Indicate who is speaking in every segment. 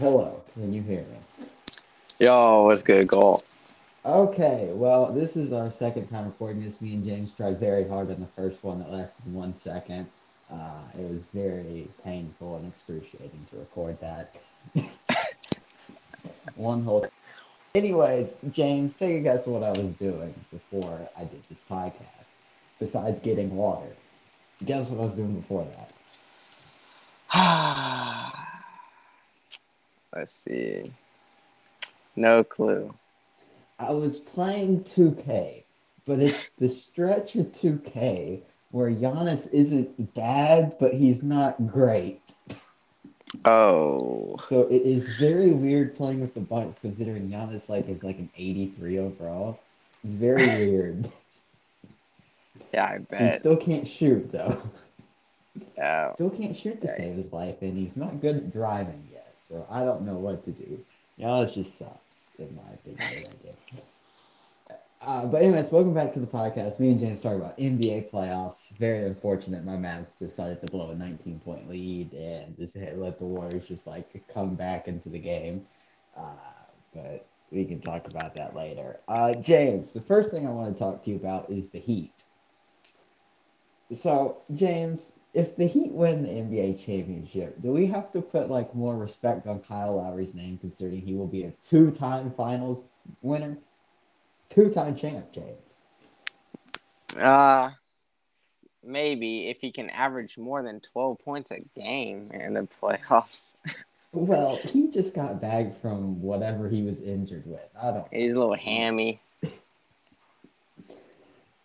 Speaker 1: Hello, can you hear me?
Speaker 2: Yo, what's good, Gault?
Speaker 1: Okay, well, this is our second time recording this. Me and James tried very hard on the first one that lasted one second. Uh, it was very painful and excruciating to record that. one whole. Anyways, James, take a guess what I was doing before I did this podcast. Besides getting water, guess what I was doing before that?
Speaker 2: Let's see. No clue.
Speaker 1: I was playing 2K, but it's the stretch of 2K where Giannis isn't bad, but he's not great.
Speaker 2: Oh.
Speaker 1: So it is very weird playing with the Bucks considering Giannis like is like an 83 overall. It's very weird.
Speaker 2: Yeah, I bet.
Speaker 1: he still can't shoot though.
Speaker 2: Yeah.
Speaker 1: Still can't shoot to
Speaker 2: Yeah.
Speaker 1: save his life, and he's not good at driving yet. So I don't know what to do. Giannis just sucks, in my opinion. Uh, but anyways, welcome back to the podcast. Me and James talk about NBA playoffs. Very unfortunate my Mavs decided to blow a 19 point lead and just let the Warriors just like come back into the game. Uh, but we can talk about that later. Uh, James, the first thing I want to talk to you about is the Heat. So, James, if the Heat win the NBA championship, do we have to put like more respect on Kyle Lowry's name considering he will be a two-time finals winner? Two-time champ, James.
Speaker 2: Uh maybe if he can average more than 12 points a game in the playoffs.
Speaker 1: Well, he just got bagged from whatever he was injured with. I don't
Speaker 2: He's a little hammy.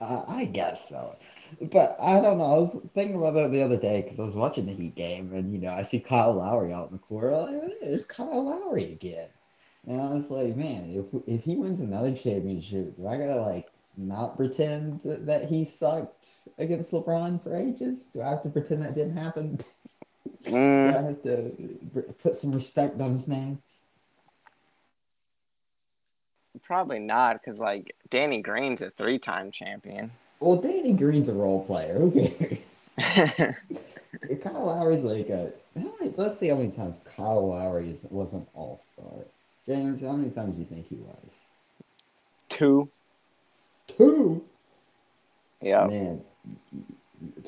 Speaker 1: Uh, I guess so. But I don't know. I was thinking about that the other day because I was watching the Heat game, and you know, I see Kyle Lowry out in the court. I'm Like, "Hey, it's Kyle Lowry again, and I was like, man, if if he wins another championship, do I gotta like not pretend that, that he sucked against LeBron for ages? Do I have to pretend that didn't happen? do I
Speaker 2: Mm,
Speaker 1: have to put some respect on his name?
Speaker 2: probably not, because like Danny Green's a three-time champion.
Speaker 1: Well, Danny Green's a role player. Who cares? Kyle Lowry's like a. How many, let's see how many times Kyle Lowry is, was an All Star. James, how many times do you think he was?
Speaker 2: Two.
Speaker 1: Two.
Speaker 2: Yeah.
Speaker 1: Man,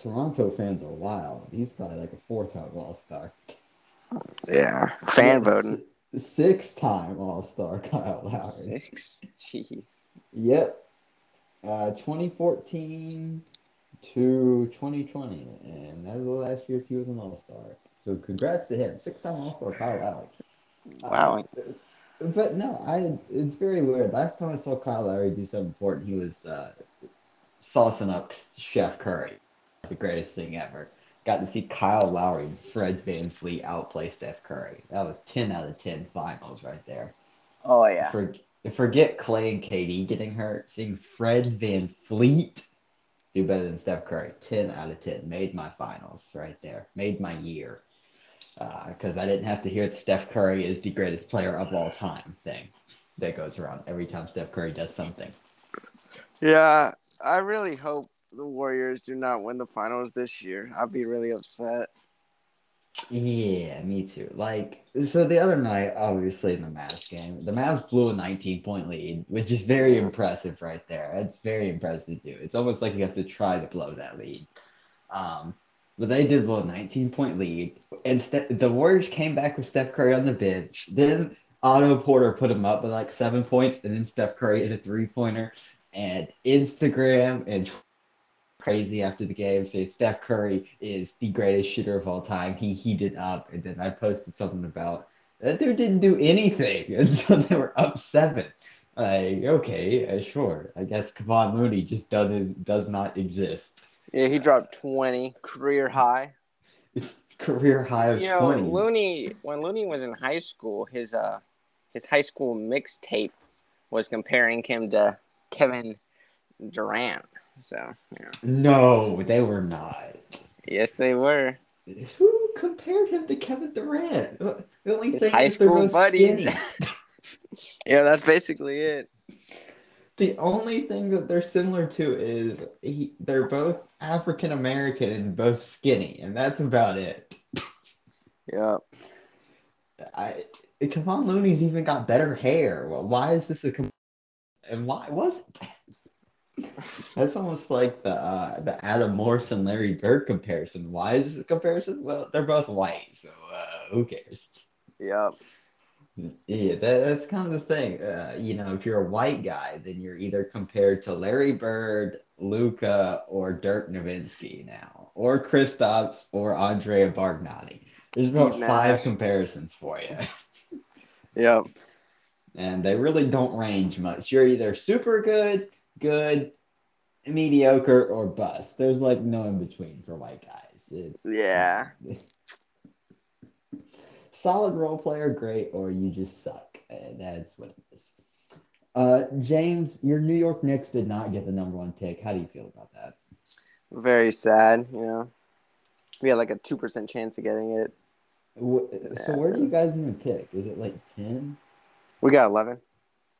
Speaker 1: Toronto fans are wild. He's probably like a four-time All Star.
Speaker 2: Yeah. Fan voting.
Speaker 1: Six-time All Star Kyle Lowry.
Speaker 2: Six. Jeez.
Speaker 1: Yep. Uh, 2014 to 2020, and that was the last year he was an All Star. So congrats to him, six-time All Star Kyle Lowry.
Speaker 2: Wow.
Speaker 1: Uh, but no, I it's very weird. Last time I saw Kyle Lowry do something important, he was uh, saucing up Chef Curry. The greatest thing ever. Got to see Kyle Lowry and Fred VanVleet outplay Steph Curry. That was 10 out of 10 finals right there.
Speaker 2: Oh yeah.
Speaker 1: For, forget Clay and KD getting hurt. Seeing Fred Van Fleet do better than Steph Curry. 10 out of 10. Made my finals right there. Made my year. Uh, because I didn't have to hear that Steph Curry is the greatest player of all time thing that goes around every time Steph Curry does something.
Speaker 2: Yeah, I really hope the Warriors do not win the finals this year. I'd be really upset.
Speaker 1: Yeah, me too. Like, so the other night, obviously in the Mavs game, the Mavs blew a 19 point lead, which is very impressive right there. It's very impressive to do. It's almost like you have to try to blow that lead. Um, but they did blow a 19 point lead. And Ste- the Warriors came back with Steph Curry on the bench. Then Otto Porter put him up by like seven points, and then Steph Curry hit a three pointer. And Instagram and crazy after the game saying Steph Curry is the greatest shooter of all time. He heated up, and then I posted something about that dude didn't do anything until they were up seven. Like, okay, uh, sure. I guess Kevon Looney just doesn't does not exist.
Speaker 2: Yeah, he dropped 20, career high.
Speaker 1: It's career high of
Speaker 2: You know,
Speaker 1: twenty.
Speaker 2: Looney when Looney was in high school, his uh his high school mixtape was comparing him to Kevin Durant. So, yeah.
Speaker 1: No, they were not.
Speaker 2: Yes, they were.
Speaker 1: Who compared him to Kevin Durant? The only
Speaker 2: His
Speaker 1: thing
Speaker 2: high school buddies. yeah, that's basically it.
Speaker 1: The only thing that they're similar to is he, they're both African American and both skinny, and that's about it.
Speaker 2: Yeah.
Speaker 1: I Kevon Looney's even got better hair. Well, why is this a and why wasn't That's almost like the uh, the Adam Morrison and Larry Bird comparison. Why is this a comparison? Well, they're both white, so uh, who cares?
Speaker 2: Yep.
Speaker 1: Yeah, that, that's kind of the thing. Uh, you know, if you're a white guy, then you're either compared to Larry Bird, Luka, or Dirk Nowitzki now, or Kristaps, or Andrea Bargnani. There's about five comparisons for you.
Speaker 2: Yep.
Speaker 1: and they really don't range much. You're either super good, good, mediocre, or bust. There's like no in between for white guys. It's
Speaker 2: Yeah.
Speaker 1: solid role player, great, or you just suck. And that's what it is. Uh, James, your New York Knicks did not get the number one pick. How do you feel about that?
Speaker 2: Very sad. You know, we had like a two percent chance of getting it.
Speaker 1: So where do you guys even pick? Is it like 10?
Speaker 2: We got eleven.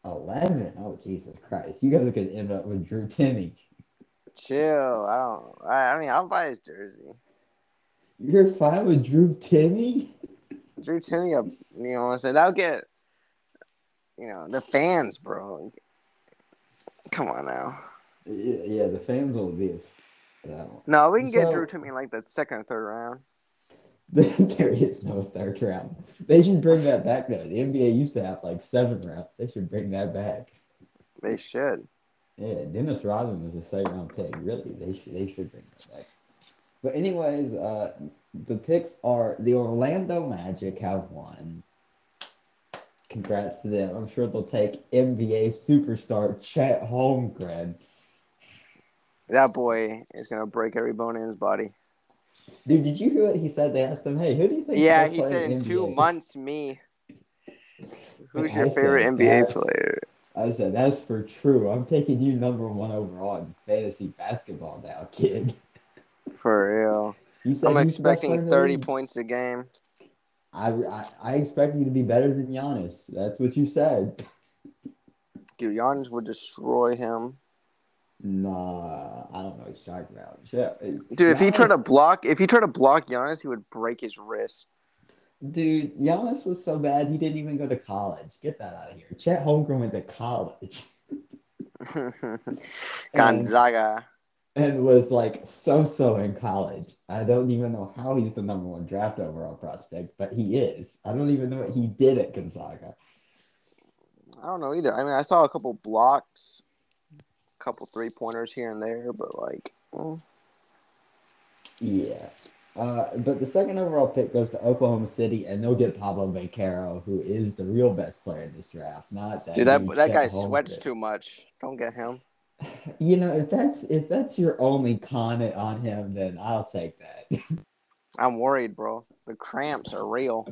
Speaker 1: 11? Oh, Jesus Christ. You guys could end up with Drew Timme.
Speaker 2: Chill. I don't. I, I mean, I'll buy his jersey.
Speaker 1: You're fine with Drew Timme?
Speaker 2: Drew Timme, uh, you know what I'm saying? That'll get, you know, the fans, bro. Come on now.
Speaker 1: Yeah, yeah, the fans will be upset. That one.
Speaker 2: No, we can get Drew Timme in like the second or third round.
Speaker 1: there is no third round. They should bring that back though. The NBA used to have like seven rounds. They should bring that back.
Speaker 2: They should.
Speaker 1: Yeah, Dennis Rodman was a second round pick. Really, they should they should bring that back. But anyways, uh, the picks are the Orlando Magic have won. Congrats to them. I'm sure they'll take NBA superstar Chet Holmgren.
Speaker 2: That boy is gonna break every bone in his body.
Speaker 1: Dude, did you hear what he said? They asked him, "Hey, who do you think?"
Speaker 2: Yeah, he said in two
Speaker 1: NBA?"
Speaker 2: months, me. Who's
Speaker 1: I
Speaker 2: your
Speaker 1: said
Speaker 2: favorite NBA player?
Speaker 1: I said, "That's for true. I'm taking you number one overall in fantasy basketball now, kid."
Speaker 2: For real.
Speaker 1: Said
Speaker 2: I'm
Speaker 1: he's the best player
Speaker 2: expecting 30 points a game.
Speaker 1: I, I I expect you to be better than Giannis. That's what you said.
Speaker 2: Dude, Giannis would destroy him.
Speaker 1: Nah, I don't know what you're talking about. It-
Speaker 2: Dude, if he tried to block, if he tried to block Giannis, he would break his wrist.
Speaker 1: dude, Giannis was so bad he didn't even go to college. Get that out of here. Chet Holmgren went to college
Speaker 2: Gonzaga.
Speaker 1: and was like so-so in college. I don't even know how he's the number one draft overall prospect, but he is. I don't even know what he did at Gonzaga.
Speaker 2: I don't know either. I mean, I saw a couple blocks, couple three pointers here and there, but like, mm,
Speaker 1: Yeah. Uh, but the second overall pick goes to Oklahoma City, and they'll get Pablo Banchero, who is the real best player in this draft. Not that
Speaker 2: dude, that that guy sweats too much. Don't get him.
Speaker 1: You know, if that's if that's your only con on him, then I'll take that.
Speaker 2: I'm worried, bro. The cramps are real.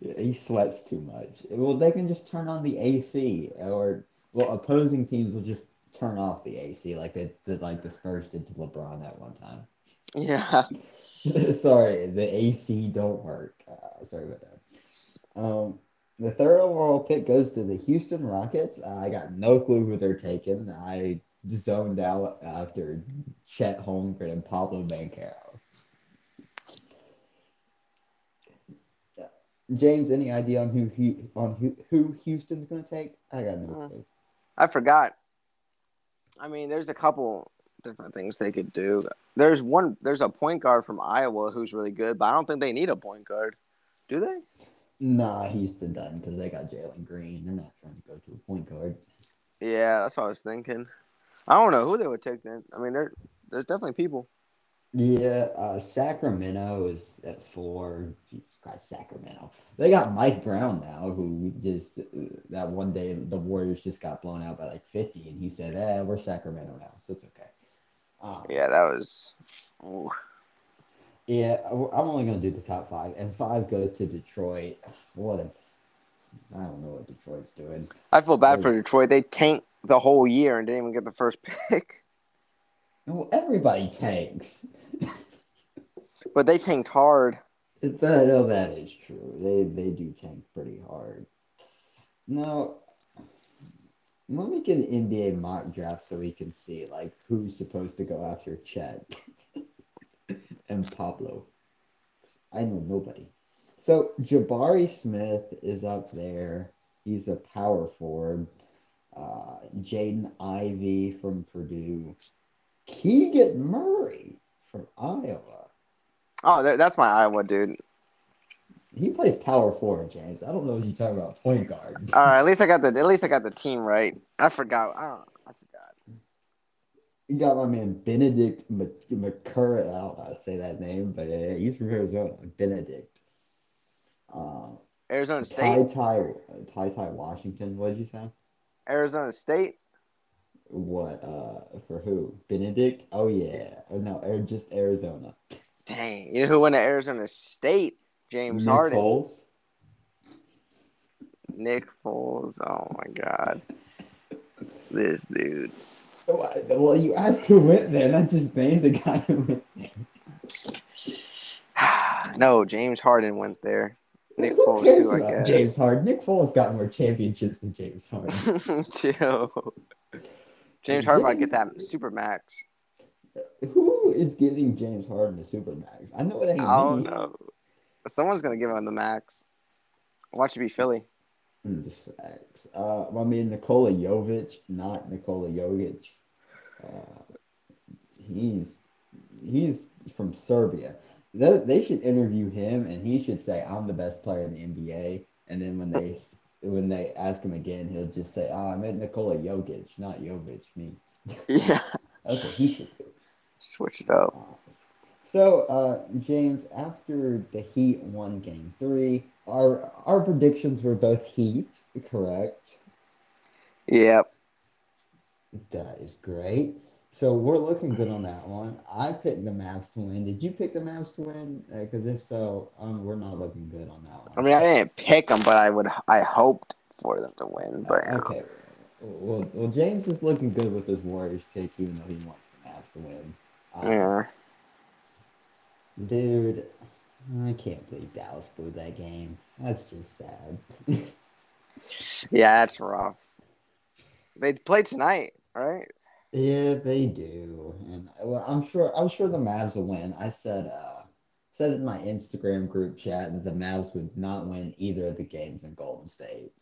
Speaker 1: he sweats too much. Well, they can just turn on the AC, or well, opposing teams will just turn off the AC, like they did, like the Spurs did to LeBron that one time.
Speaker 2: Yeah.
Speaker 1: sorry, the AC don't work. Uh, sorry about that. Um, the third overall pick goes to the Houston Rockets. Uh, I got no clue who they're taking. I zoned out after Chet Holmgren and Pablo Banchero. James, any idea on who he on who, who Houston's gonna take? I got no
Speaker 2: Uh,
Speaker 1: clue.
Speaker 2: I forgot. I mean, there's a couple different things they could do. There's one. There's a point guard from Iowa who's really good, but I don't think they need a point guard. Do they?
Speaker 1: Nah, Houston done because they got Jalen Green. They're not trying to go to a point guard.
Speaker 2: Yeah, that's what I was thinking. I don't know who they would take then. I mean, there, there's definitely people.
Speaker 1: Yeah, uh, Sacramento is at four. Jesus Christ, Sacramento. They got Mike Brown now, who just uh, that one day the Warriors just got blown out by like fifty, and he said, "Eh, we're Sacramento now, so it's okay." Um,
Speaker 2: Yeah, that was. ooh.
Speaker 1: yeah, I'm only gonna do the top five, and five goes to Detroit. What a, I don't know what Detroit's doing.
Speaker 2: I feel bad for Detroit. They tanked the whole year and didn't even get the first pick.
Speaker 1: Well, everybody tanks.
Speaker 2: But they tanked hard.
Speaker 1: That, no, that is true. They they do tank pretty hard. Now, let me get an NBA mock draft so we can see like who's supposed to go after Chet and Pablo. I know nobody. So Jabari Smith is up there. He's a power forward. Uh, Jaden Ivey from Purdue. Keegan Murray from Iowa.
Speaker 2: Oh, that's my Iowa dude.
Speaker 1: He plays power forward, James. I don't know if you talking about point guard.
Speaker 2: All right, at least I got the at least I got the team right. I forgot. I, I forgot.
Speaker 1: You got my man Benedict McCurry. I don't know how to say that name, but he's from Arizona. Benedict. Uh,
Speaker 2: Arizona State.
Speaker 1: Ty Ty Ty Washington. What did you say?
Speaker 2: Arizona State.
Speaker 1: What? Uh, for who? Benedict? Oh yeah. Oh no, just Arizona.
Speaker 2: Dang, you know who went to Arizona State? James
Speaker 1: Nick
Speaker 2: Harden.
Speaker 1: Foles?
Speaker 2: Nick Foles. Oh my God. This dude.
Speaker 1: So, I- well, you asked who went there, not just named the guy who went there.
Speaker 2: no, James Harden went there. Nick
Speaker 1: Who
Speaker 2: Foles too, I guess.
Speaker 1: James Harden. Nick Foles got more championships than James Harden.
Speaker 2: Chill. James Harden might get that super max.
Speaker 1: Who is giving James Harden a supermax? I know it ain't
Speaker 2: I don't know. Someone's gonna give him the max. Watch it be Philly.
Speaker 1: Mm, the facts. Uh, I mean Nikola Jovic, not Nikola Jokic. Uh, he's he's from Serbia. They, they should interview him, and he should say, "I'm the best player in the NBA." And then when they when they ask him again, he'll just say, "Oh, I meant Nikola Jokic, not Jovic." Me.
Speaker 2: Yeah.
Speaker 1: That's what he should do.
Speaker 2: Switch it up.
Speaker 1: So, uh, James, after the Heat won Game Three, our our predictions were both Heat, correct?
Speaker 2: Yep.
Speaker 1: That is great. So we're looking good on that one. I picked the Mavs to win. Did you pick the Mavs to win? Because if so, um, we're not looking good on that one.
Speaker 2: I mean, I didn't pick them, but I would. I hoped for them to win. But you know.
Speaker 1: okay. Well, well, James is looking good with his Warriors pick, even though he wants the Mavs to win. Um,
Speaker 2: yeah.
Speaker 1: Dude, I can't believe Dallas blew that game. That's just sad.
Speaker 2: Yeah, that's rough. They play tonight, right?
Speaker 1: Yeah, they do, and well, I'm sure I'm sure the Mavs will win. I said uh said in my Instagram group chat that the Mavs would not win either of the games in Golden State,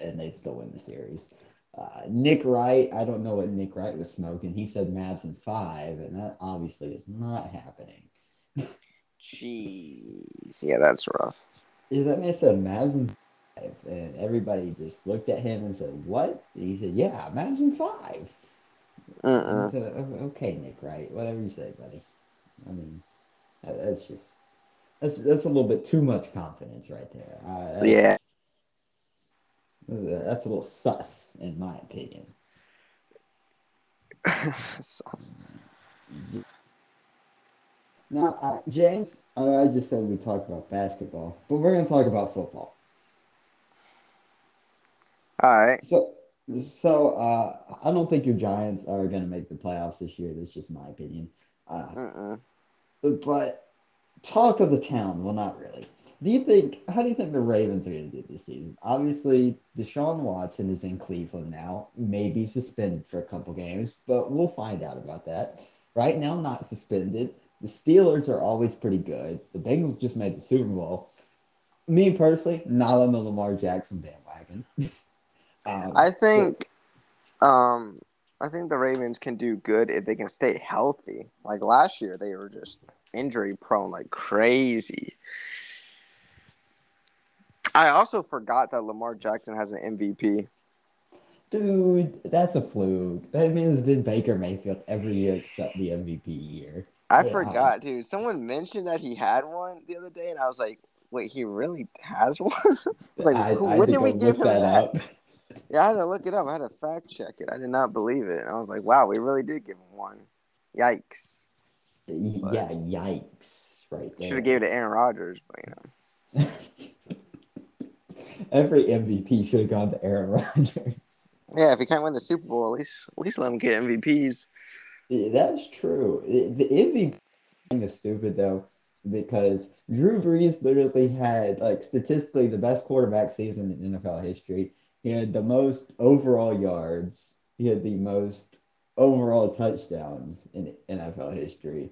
Speaker 1: and they'd still win the series. Uh, Nick Wright, I don't know what Nick Wright was smoking. He said Mavs in five, and that obviously is not happening.
Speaker 2: Jeez. Yeah, that's rough.
Speaker 1: Yeah, that man said Mavs in five, and everybody just looked at him and said, "What?" And he said, "Yeah, Mavs in five.
Speaker 2: Uh-uh.
Speaker 1: said, "O- okay, Nick, right? Whatever you say, buddy. I mean, that's just that's that's a little bit too much confidence right there. Uh, that's-
Speaker 2: Yeah.
Speaker 1: that's a little sus, in my opinion.
Speaker 2: Sucks.
Speaker 1: Now, uh, James, I just said we talked about basketball, but we're going to talk about football.
Speaker 2: All right.
Speaker 1: So, so uh, I don't think your Giants are going to make the playoffs this year. That's just my opinion. Uh,
Speaker 2: Uh-uh.
Speaker 1: But talk of the town, well, not really. Do you think? How do you think the Ravens are going to do this season? Obviously, Deshaun Watson is in Cleveland now, maybe suspended for a couple games, but we'll find out about that. Right now, not suspended. The Steelers are always pretty good. The Bengals just made the Super Bowl. Me personally, not on the Lamar Jackson bandwagon. um,
Speaker 2: I think um I think the Ravens can do good if they can stay healthy. Like last year they were just injury prone like crazy. I also forgot that Lamar Jackson has an MVP.
Speaker 1: Dude, that's a fluke. That means it's been Baker Mayfield every year except the MVP year.
Speaker 2: I
Speaker 1: Yeah.
Speaker 2: forgot, dude. Someone mentioned that he had one the other day and I was like, "Wait, he really has one?" It's like,
Speaker 1: I,
Speaker 2: who-
Speaker 1: I
Speaker 2: when did we give
Speaker 1: look
Speaker 2: him that?
Speaker 1: up.
Speaker 2: Yeah, I had to look it up. I had to fact check it. I did not believe it. And I was like, "Wow, we really did give him one." Yikes.
Speaker 1: yeah, yikes! Right there.
Speaker 2: Should have gave it to Aaron Rodgers, but you know.
Speaker 1: Every MVP should have gone to Aaron Rodgers.
Speaker 2: Yeah, if he can't win the Super Bowl, at least at least let him get MVPs.
Speaker 1: Yeah, That's true. The MVP thing is stupid though, because Drew Brees literally had like statistically the best quarterback season in NFL history. He had the most overall yards. He had the most overall touchdowns in NFL history,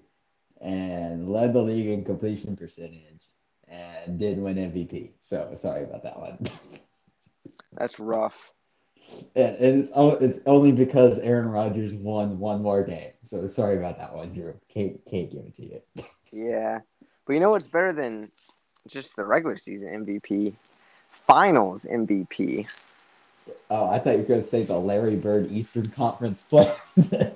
Speaker 1: and led the league in completion percentage. and did win MVP. So sorry about that one.
Speaker 2: That's rough.
Speaker 1: and, and it's it's only because Aaron Rodgers won one more game. So sorry about that one, Drew. Can't can't give it to you.
Speaker 2: Yeah. But you know what's better than just the regular season MVP? Finals MVP.
Speaker 1: Oh, I thought you were going to say the Larry Bird Eastern Conference play.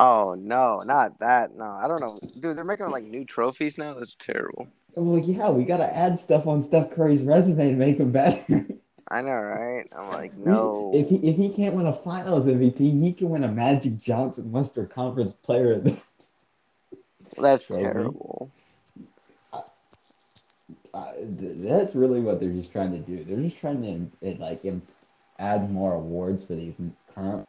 Speaker 2: Oh no, not that. No, I don't know. Dude, they're making like new trophies now. That's terrible.
Speaker 1: well, yeah, we got to add stuff on Steph Curry's resume to make him better.
Speaker 2: I know, right? I'm like, no.
Speaker 1: If he if he can't win a Finals MVP, he can win a Magic Johnson Western Conference Player. of the-
Speaker 2: That's
Speaker 1: Trophy.
Speaker 2: terrible.
Speaker 1: Uh, th- that's really what they're just trying to do. They're just trying to like im- add more awards for these current.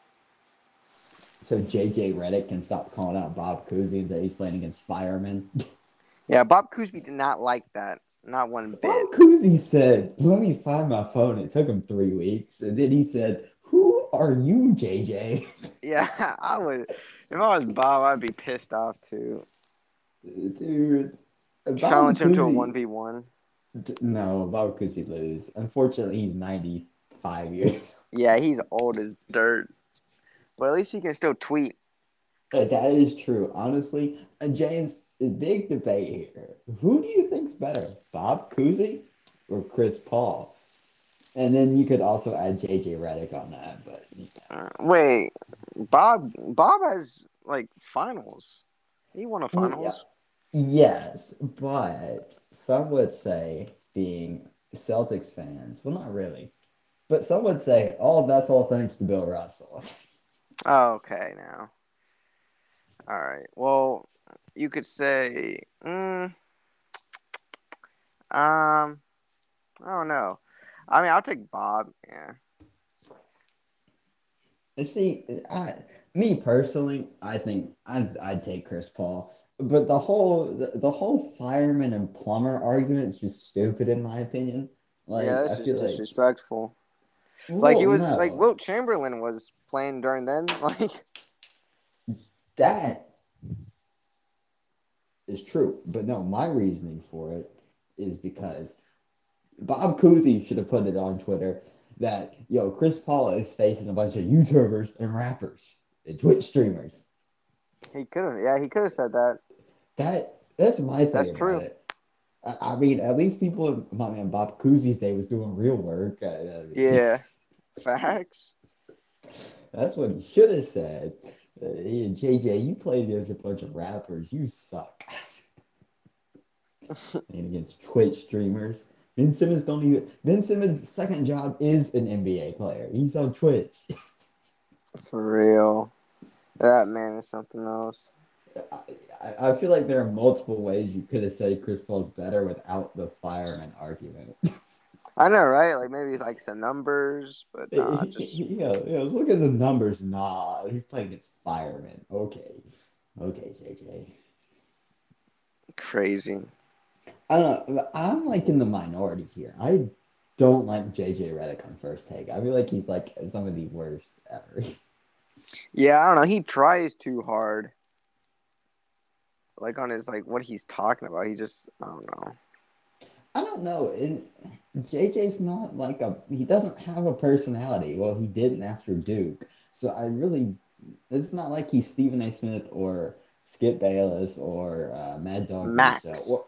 Speaker 1: So JJ Redick can stop calling out Bob Cousy that he's playing against firemen.
Speaker 2: Yeah, Bob Cousy did not like that. Not one bit.
Speaker 1: Bob Cousy said, "Let me find my phone." It took him three weeks, and then he said, "Who are you, JJ?"
Speaker 2: Yeah, I would. If I was Bob, I'd be pissed off too.
Speaker 1: Dude, Bob
Speaker 2: Challenge him to a one v one.
Speaker 1: No, Bob Cousy lose. Unfortunately, he's ninety-five years.
Speaker 2: Yeah, he's old as dirt. But at least he can still tweet.
Speaker 1: Uh, That is true. Honestly, James, the big debate here. Who do you think's better, Bob Cousy or Chris Paul? And then you could also add JJ Redick on that, but
Speaker 2: Uh, wait, Bob. Bob has like finals. He won a finals.
Speaker 1: yes, but some would say, being Celtics fans, well, not really, but some would say, oh, that's all thanks to Bill Russell.
Speaker 2: Oh, okay, now. All right. Well, you could say, mm, um, I don't know. I mean, I'll take Bob. Yeah.
Speaker 1: See, I, me personally, I think I'd, I'd take Chris Paul. But the whole the, the whole fireman and plumber argument is just stupid in my opinion. Like
Speaker 2: yeah,
Speaker 1: it's
Speaker 2: just
Speaker 1: like
Speaker 2: disrespectful. Like it
Speaker 1: Well,
Speaker 2: was
Speaker 1: no.
Speaker 2: like Wilt Chamberlain was playing during then. Like
Speaker 1: that is true. But no, my reasoning for it is because Bob Cousy should have put it on Twitter that yo Chris Paul is facing a bunch of YouTubers and rappers and Twitch streamers.
Speaker 2: he could have. Yeah, he could have said that.
Speaker 1: That that's my thing.
Speaker 2: That's true.
Speaker 1: I, I mean, at least people, my man Bob Cousy's day was doing real work. I- I mean,
Speaker 2: Yeah. Facts.
Speaker 1: that's what he should have said. Uh, hey, JJ, you played against a bunch of rappers. You suck. and against Twitch streamers. Ben Simmons don't even. Ben Simmons' second job is an NBA player. He's on Twitch.
Speaker 2: For real. That man is something else.
Speaker 1: I, I feel like there are multiple ways you could have said Chris Paul's better without the fireman argument.
Speaker 2: I know, right? Like maybe like some numbers, but nah, just
Speaker 1: yeah, yeah, look at the numbers. Nah, he's playing against firemen. Okay. Okay, JJ.
Speaker 2: crazy.
Speaker 1: I don't know. I'm like in the minority here. I don't like JJ Redick on first take. I feel like he's like some of the worst ever.
Speaker 2: Yeah, I don't know. He tries too hard. Like on his like what he's talking about. He just I don't know.
Speaker 1: I don't know. And JJ's not like a he doesn't have a personality. Well, he didn't after Duke. So I really it's not like he's Stephen A. Smith or Skip Bayless or uh, Mad Dog
Speaker 2: Max.
Speaker 1: Or,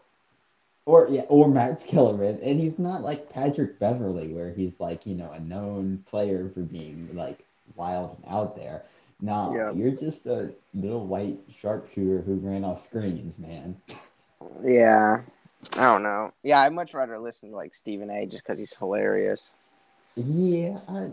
Speaker 1: or yeah, or Max Kellerman. And he's not like Patrick Beverley, where he's like you know a known player for being like wild and out there. Nah,
Speaker 2: Yeah.
Speaker 1: you're just a little white sharpshooter who ran off screens, man.
Speaker 2: Yeah. I don't know. Yeah, I'd much rather listen to like Stephen A. just because he's hilarious
Speaker 1: Yeah, I,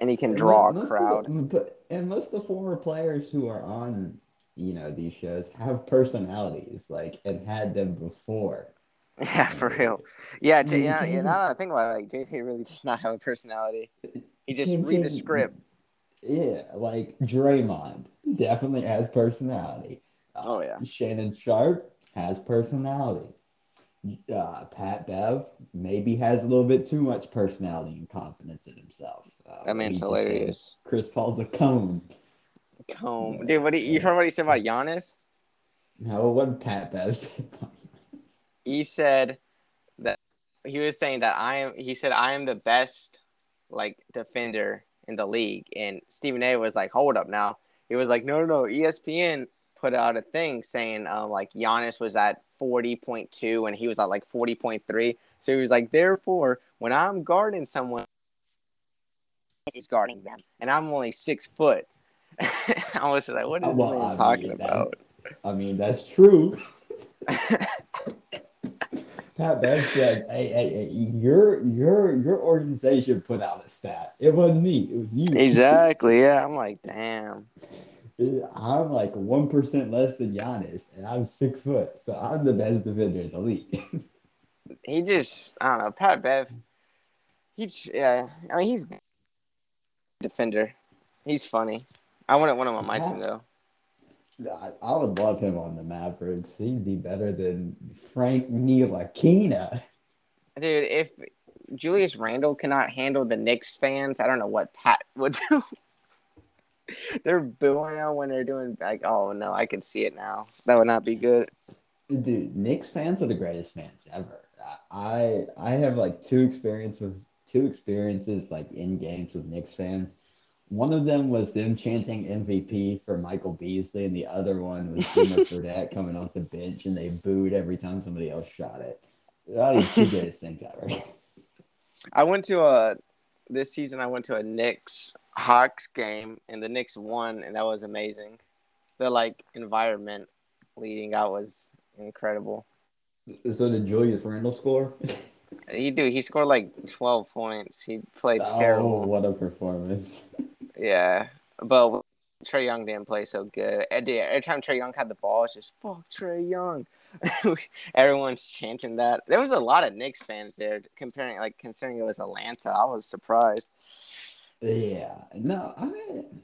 Speaker 2: and he can draw a
Speaker 1: of the-
Speaker 2: crowd.
Speaker 1: but and most of the former players who are on, you know, these shows have personalities, like and had them before.
Speaker 2: Yeah, for real. Yeah, J- yeah, yeah. Now that I think about it, like JJ really does not have a personality. He just
Speaker 1: Jim-
Speaker 2: read the script.
Speaker 1: Yeah, like Draymond definitely has personality. Uh,
Speaker 2: Oh, yeah.
Speaker 1: Shannon Sharpe has personality. Uh, Pat Bev maybe has a little bit too much personality and confidence in himself. Uh,
Speaker 2: That man's hilarious.
Speaker 1: Chris Paul's a cone.
Speaker 2: Comb. Dude, what do you, you heard what he said about Giannis?
Speaker 1: No, what Pat Bev said. about
Speaker 2: He said that he was saying that I am. He said I am the best like defender in the league, and Stephen A. was like, "Hold up, now." He was like, "No, no, no." ESPN put out a thing saying um, like Giannis was at forty point two, and he was at like forty point three. So he was like, therefore, when I'm guarding someone, he's guarding them, and I'm only six foot. I was like, what is
Speaker 1: Well,
Speaker 2: this man talking
Speaker 1: mean, that-
Speaker 2: about?
Speaker 1: I mean, that's true. Pat Bev said, hey, hey, hey, your your your organization put out a stat. It wasn't me, it was you.
Speaker 2: exactly. Yeah. I'm like, damn.
Speaker 1: I'm like one percent less than Giannis, and I'm six foot, so I'm the best defender in the league.
Speaker 2: He just, I don't know. Pat Bev. He, yeah. I mean, he's defender. He's funny. I wouldn't want him on my team though.
Speaker 1: I, I would love him on the Mavericks. He'd be better than Frank Ntilikina.
Speaker 2: Dude, if Julius Randle cannot handle the Knicks fans, I don't know what Pat would do. they're booing him when they're doing like, oh no, I can see it now. That would not be good.
Speaker 1: Dude, Knicks fans are the greatest fans ever. I I have like two experiences two experiences like in games with Knicks fans. One of them was them chanting MVP for Michael Beasley, and the other one was Jimmy coming off the bench and they booed every time somebody else shot it. That is the greatest things ever.
Speaker 2: I went to a this season. I went to a Knicks Hawks game, and the Knicks won, and that was amazing. The like environment leading out was incredible.
Speaker 1: So did Julius Randle score?
Speaker 2: He do. He scored like twelve points. He played
Speaker 1: Oh,
Speaker 2: terrible.
Speaker 1: what a performance!
Speaker 2: Yeah, but Trae Young didn't play so good. Every time Trae Young had the ball, it's just fuck Trae Young. Everyone's chanting that. There was a lot of Knicks fans there, comparing like considering it was Atlanta. I was surprised.
Speaker 1: Yeah, no, I mean,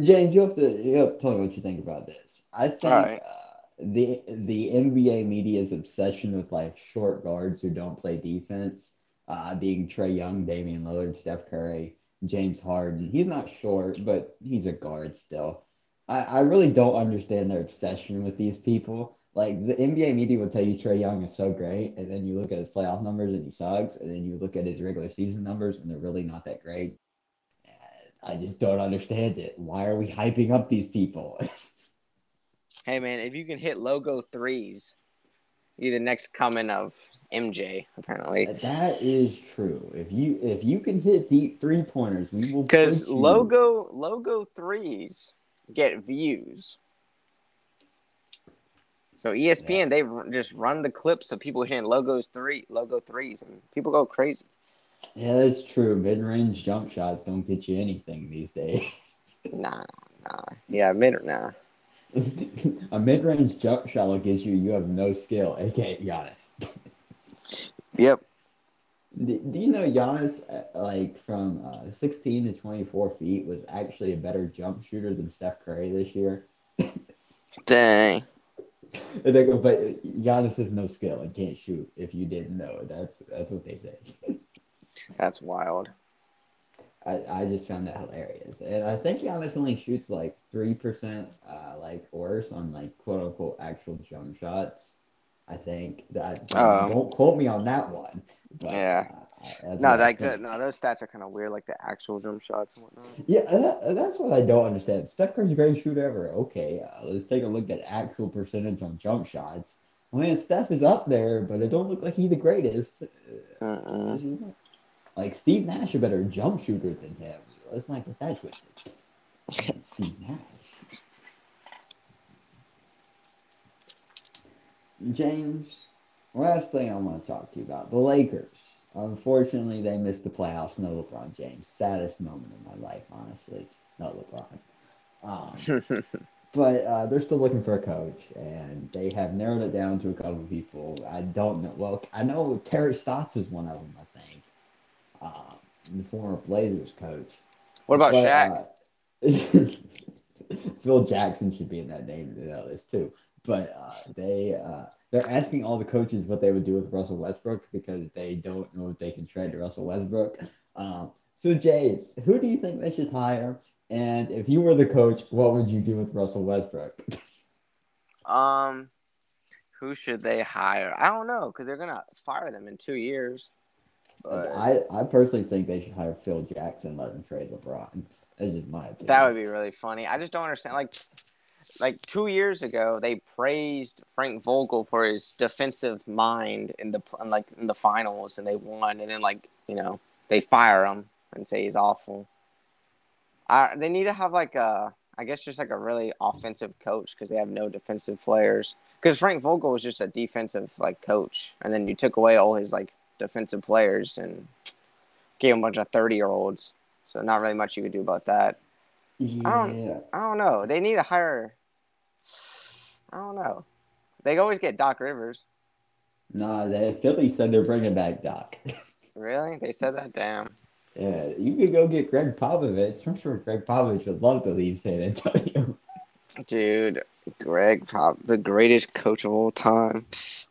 Speaker 1: James, you have to you have to tell me what you think about this. I think
Speaker 2: Alright.
Speaker 1: uh, the the NBA media's obsession with like short guards who don't play defense, uh, being Trae Young, Damian Lillard, Steph Curry, James Harden. He's not short, but he's a guard still. I, I really don't understand their obsession with these people. Like the NBA media will tell you Trae Young is so great, and then you look at his playoff numbers and he sucks, and then you look at his regular season numbers and they're really not that great. I just don't understand it. Why are we hyping up these people?
Speaker 2: Hey man, if you can hit logo threes, you're the next coming of MJ. Apparently,
Speaker 1: that is true. If you if you can hit deep three pointers, we will
Speaker 2: because logo logo threes get views. So ESPN they r- just run the clips of people hitting logos three logo threes and people go crazy.
Speaker 1: Yeah, that's true. Mid range jump shots don't get you anything these days.
Speaker 2: Nah, nah, yeah, mid nah.
Speaker 1: a mid range jump shot will get you you have no skill, aka Giannis.
Speaker 2: Yep.
Speaker 1: Do, do you know Giannis, uh, like from uh, 16 to 24 feet, was actually a better jump shooter than Steph Curry this year?
Speaker 2: Dang.
Speaker 1: Go, but Giannis has no skill and can't shoot. If you didn't know, that's that's what they say.
Speaker 2: That's wild.
Speaker 1: I, I just found that hilarious, and I think Giannis only shoots like three percent, uh, like worse on like quote unquote actual jump shots. I think that
Speaker 2: Oh.
Speaker 1: don't quote me on that one. But,
Speaker 2: Yeah.
Speaker 1: uh,
Speaker 2: No, like the, no, those stats are kind of weird, like the actual jump shots and whatnot.
Speaker 1: Yeah, that, that's what I don't understand. Steph Curry's a great shooter ever. Okay, uh, let's take a look at actual percentage on jump shots. I mean, Steph is up there, but it don't look like he's the greatest.
Speaker 2: Mm-mm.
Speaker 1: Like Steve Nash, a better jump shooter than him. Let's not get that twisted. Steve Nash. James, last thing I want to talk to you about the Lakers. Unfortunately, they missed the playoffs. No LeBron James. Saddest moment of my life, honestly. No LeBron. Um, but uh, they're still looking for a coach, and they have narrowed it down to a couple of people. I don't know. Well, I know Terry Stotts is one of them. I think, um, the former Blazers coach.
Speaker 2: What about
Speaker 1: But,
Speaker 2: Shaq?
Speaker 1: uh, Phil Jackson should be in that name to know this too. But uh, they uh, they're asking all the coaches what they would do with Russell Westbrook because they don't know if they can trade Russell Westbrook. Um, so James, who do you think they should hire? And if you were the coach, what would you do with Russell Westbrook?
Speaker 2: Um, Who should they hire? I don't know because they're gonna fire them in two years. But
Speaker 1: I, I personally think they should hire Phil Jackson, let him trade LeBron. That's just my opinion.
Speaker 2: that would be really funny. I just don't understand. Like, like two years ago, they praised Frank Vogel for his defensive mind in the in like in the finals, and they won. And then like you know they fire him and say he's awful. I, they need to have like a, I guess just like a really offensive coach because they have no defensive players. Because Frank Vogel was just a defensive like coach, and then you took away all his like defensive players and gave him a bunch of thirty year olds. So not really much you could do about that.
Speaker 1: yeah.
Speaker 2: I don't- I don't know. They need to hire. I don't know. They always get Doc Rivers.
Speaker 1: Nah, they, Philly said they're bringing back Doc.
Speaker 2: Really? They said that? Damn.
Speaker 1: yeah, you could go get Gregg Popovich. I'm sure Gregg Popovich would love to leave San Antonio.
Speaker 2: Dude, Gregg Pop, the greatest coach of all time.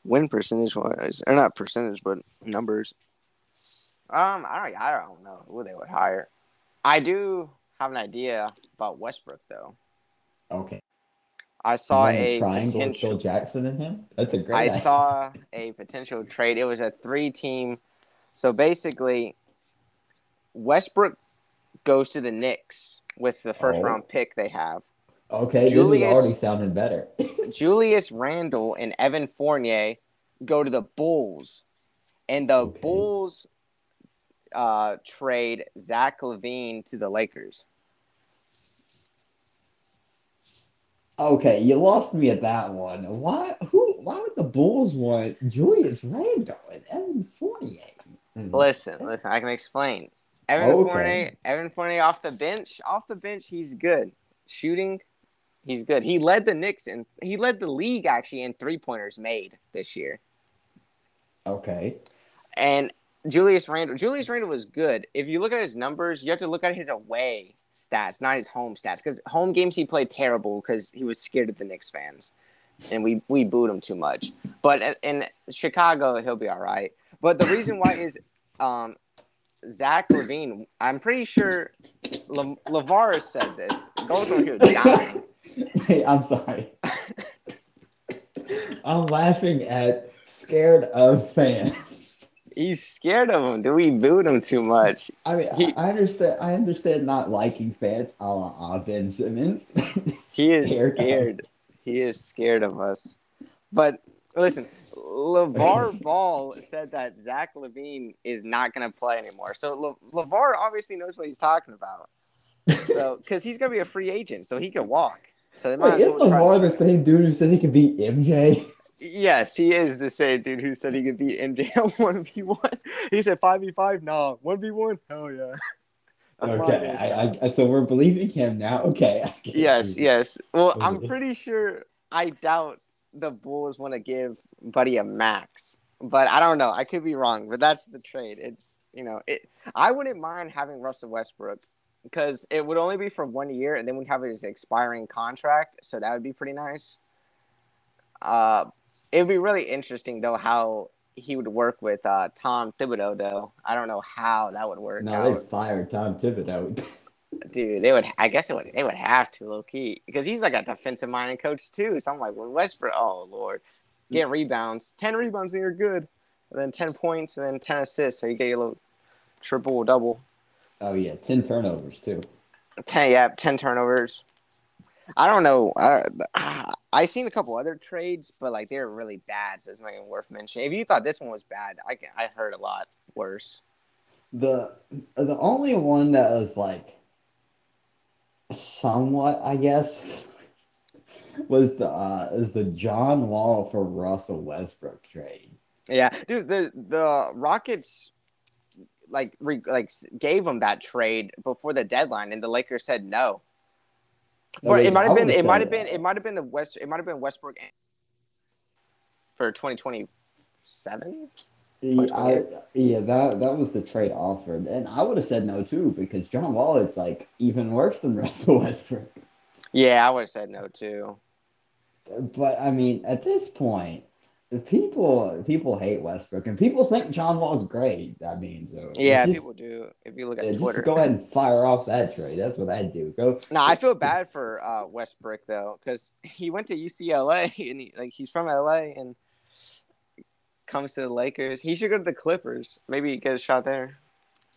Speaker 2: Win percentage wise, or not percentage, but numbers. Um, I don't, I don't know who they would hire. I do have an idea about Westbrook though.
Speaker 1: Okay.
Speaker 2: I saw a
Speaker 1: triangle with Phil
Speaker 2: potential.
Speaker 1: Jackson in him. That's a great.
Speaker 2: I
Speaker 1: idea.
Speaker 2: saw a potential trade. It was a three-team. So basically, Westbrook goes to the Knicks with the first
Speaker 1: Oh.
Speaker 2: round pick they have.
Speaker 1: Okay,
Speaker 2: Julius-
Speaker 1: already sounding better.
Speaker 2: Julius Randle and Evan Fournier go to the Bulls, and the
Speaker 1: Okay.
Speaker 2: Bulls uh, trade Zach LaVine to the Lakers.
Speaker 1: Okay, you lost me at that one. Why? Who? Why would the Bulls want Julius Randle and Evan Fournier?
Speaker 2: Hmm, listen, listen, I can explain. Evan
Speaker 1: Okay.
Speaker 2: Fournier, Evan Fournier off the bench, off the bench, he's good. Shooting, he's good. He led the Knicks and he led the league actually in three pointers made this year.
Speaker 1: Okay.
Speaker 2: And Julius Randle, Julius Randle was good. If you look at his numbers, you have to look at his away stats, not his home stats, because home games he played terrible because he was scared of the Knicks fans, and we we booed him too much. But in Chicago, he'll be all right. But the reason why is um, Zach LaVine. I'm pretty sure Le- LaVar said this. Goes over here dying.
Speaker 1: Wait, I'm sorry. I'm laughing at scared of fans.
Speaker 2: He's scared of him. Do we booed him too much?
Speaker 1: I mean,
Speaker 2: He-
Speaker 1: I understand. I understand not liking fans, a la Ben Simmons.
Speaker 2: He is
Speaker 1: Scared
Speaker 2: He is scared of us. But listen, LaVar Ball said that Zach LaVine is not going to play anymore. So Le- LaVar obviously knows what he's talking about. So, because he's going to be a free agent, so he can walk. So they might
Speaker 1: Wait,
Speaker 2: as
Speaker 1: isn't
Speaker 2: well try
Speaker 1: the same dude who said he could beat MJ?
Speaker 2: Yes, he is the same dude who said he could beat MJ on 1v1. He said 5v5, nah. 1v1, hell yeah. That's
Speaker 1: okay, I. I, so we're believing him now. Okay.
Speaker 2: Yes, yes. Well, I'm pretty sure. I doubt the Bulls want to give Buddy a max, but I don't know. I could be wrong, but that's the trade. It's you know, it. I wouldn't mind having Russell Westbrook because it would only be for one year, and then we'd have his expiring contract, so that would be pretty nice. Uh, it would be really interesting though how he would work with uh, Tom Thibodeau. Though I don't know how that would work.
Speaker 1: No,
Speaker 2: out.
Speaker 1: they fired Tom Thibodeau.
Speaker 2: Dude, they would. I guess they would. They would have to low key because he's like a defensive minded coach too. So I'm like, well, Westbrook. Oh lord, get rebounds. Ten rebounds and you're good. And then ten points and then ten assists. So you get your little triple double.
Speaker 1: oh yeah, ten turnovers too.
Speaker 2: Ten, yeah, ten turnovers. I don't know. I I seen a couple other trades, but like they're really bad, so it's not even worth mentioning. If you thought this one was bad, I can, I heard a lot worse.
Speaker 1: The the only one that was like somewhat, I guess, was the uh, is the John Wall for Russell Westbrook trade.
Speaker 2: Yeah, dude, the the Rockets like re, like gave them that trade before the deadline, and the Lakers said no. Or it might have been it might have been it might have been the West it might have been Westbrook for twenty twenty seven.
Speaker 1: Yeah, I, yeah, that that was the trade offered, and I would have said no too because John Wall is like even worse than Russell Westbrook.
Speaker 2: Yeah, I would have said no too.
Speaker 1: But I mean, at this point, people people hate Westbrook and people think John Wall's great. I mean, so
Speaker 2: Yeah,
Speaker 1: just-
Speaker 2: people do. If you look at
Speaker 1: yeah, just
Speaker 2: Twitter.
Speaker 1: go ahead and fire off that trade. That's what I do. Go.
Speaker 2: No, I feel bad for uh, Westbrook though, because he went to UCLA and he, like he's from LA and comes to the Lakers. He should go to the Clippers. Maybe get a shot there.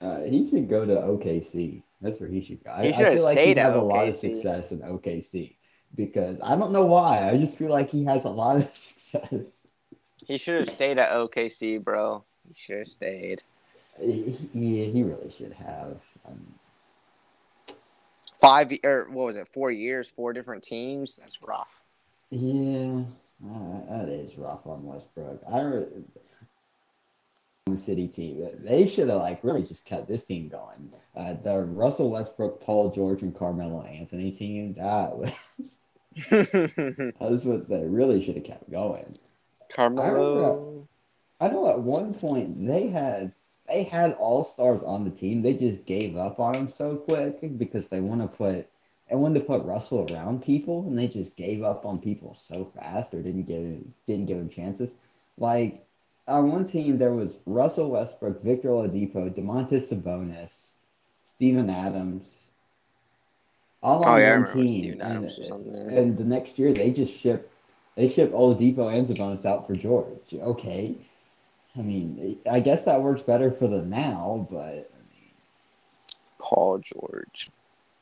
Speaker 1: Uh, he should go to OKC. That's where he should go. I,
Speaker 2: He
Speaker 1: I
Speaker 2: should have
Speaker 1: feel like
Speaker 2: at
Speaker 1: have a lot of success in OKC because I don't know why. I just feel like he has a lot of success.
Speaker 2: He should have stayed at OKC, bro. He should have stayed.
Speaker 1: He, he, he really should have. Um,
Speaker 2: Five or what was it? Four years, four different teams. That's rough.
Speaker 1: yeah, uh, that is rough on Westbrook. I re- the city team. They should have like really just kept this team going. Uh, the Russell Westbrook, Paul George, and Carmelo Anthony team. That was that was what they really should have kept going.
Speaker 2: Carmelo.
Speaker 1: I know at one point they had they had all stars on the team. They just gave up on them so quick because they want to put they wanted to put Russell around people, and they just gave up on people so fast or didn't give didn't give him chances. Like on one team, there was Russell Westbrook, Victor Oladipo, Domantas Sabonis, Steven Adams. All oh, on
Speaker 2: Oh yeah, I
Speaker 1: one
Speaker 2: remember
Speaker 1: team,
Speaker 2: Steven
Speaker 1: and-
Speaker 2: Adams was on there.
Speaker 1: and the next year they just ship they ship Oladipo and Sabonis out for George. Okay. I mean, I guess that works better for them now, but
Speaker 2: Paul George.